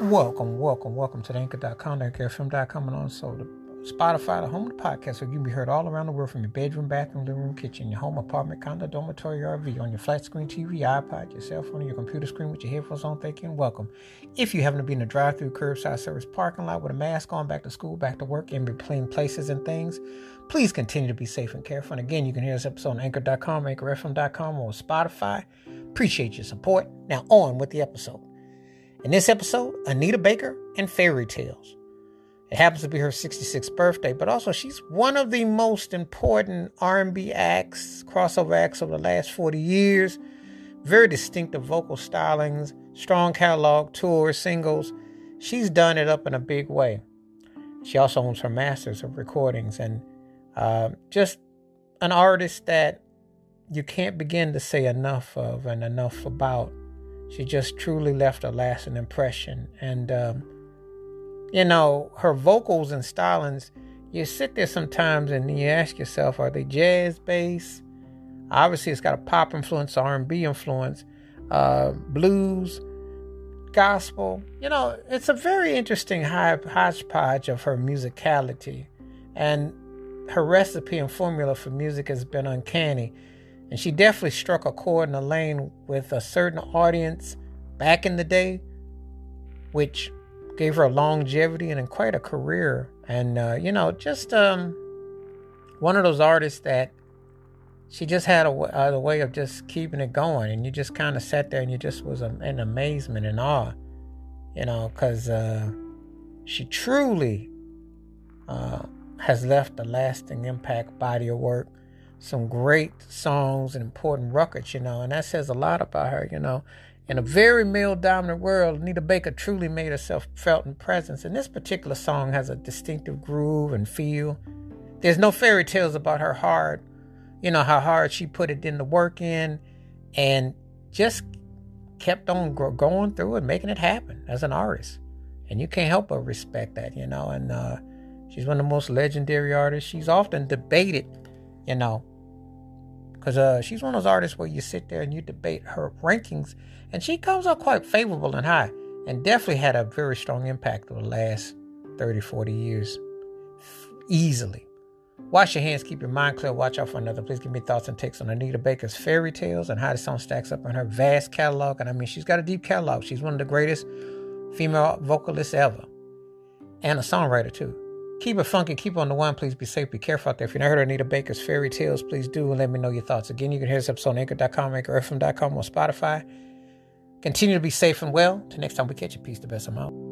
Welcome, welcome, welcome to the anchor.com, anchorfm.com, and also the Spotify, the home of the podcast, where you can be heard all around the world from your bedroom, bathroom, living room, kitchen, your home, apartment, condo, dormitory, RV, on your flat screen TV, iPod, your cell phone, your computer screen with your headphones on. Thank you and welcome. If you happen to be in a drive through curbside service parking lot with a mask on, back to school, back to work, in between places and things, please continue to be safe and careful. And again, you can hear this episode on anchor.com, anchorfm.com, or Spotify. Appreciate your support. Now, on with the episode. In this episode, Anita Baker and fairy tales. It happens to be her 66th birthday, but also she's one of the most important R&B acts, crossover acts over the last 40 years. Very distinctive vocal stylings, strong catalog, tours, singles. She's done it up in a big way. She also owns her masters of recordings and uh, just an artist that you can't begin to say enough of and enough about. She just truly left a lasting impression. And, um, you know, her vocals and stylings, you sit there sometimes and you ask yourself, are they jazz based? Obviously, it's got a pop influence, R&B influence, uh, blues, gospel. You know, it's a very interesting hodgepodge of her musicality. And her recipe and formula for music has been uncanny. And she definitely struck a chord in a lane with a certain audience back in the day, which gave her longevity and quite a career. And, uh, you know, just um, one of those artists that she just had a, a, way of just keeping it going. And you just kind of sat there and you just was in amazement and awe, you know, because uh, she truly uh, has left a lasting impact body of work some great songs and important records, you know, and that says a lot about her, you know. In a very male dominant world, Anita Baker truly made herself felt in presence, and this particular song has a distinctive groove and feel. There's no fairy tales about her hard, you know, how hard she put it in the work in and just kept on going through and making it happen as an artist. And you can't help but respect that, you know, and uh, she's one of the most legendary artists. She's often debated you know. Because uh, she's one of those artists where you sit there and you debate her rankings, and she comes up quite favorable and high, and definitely had a very strong impact over the last 30, 40 years. Easily. Wash your hands, keep your mind clear, watch out for another. Please give me thoughts and takes on Anita Baker's fairy tales and how the song stacks up in her vast catalog. And I mean, she's got a deep catalog. She's one of the greatest female vocalists ever, and a songwriter, too. Keep it funky. Keep on the one. Please be safe. Be careful out there. If you've not heard of Anita Baker's fairy tales, please do let me know your thoughts. Again, you can hear this episode on anchor.com, anchorfm.com, or Spotify. Continue to be safe and well. Till next time we catch you. Peace. The best. I'm out.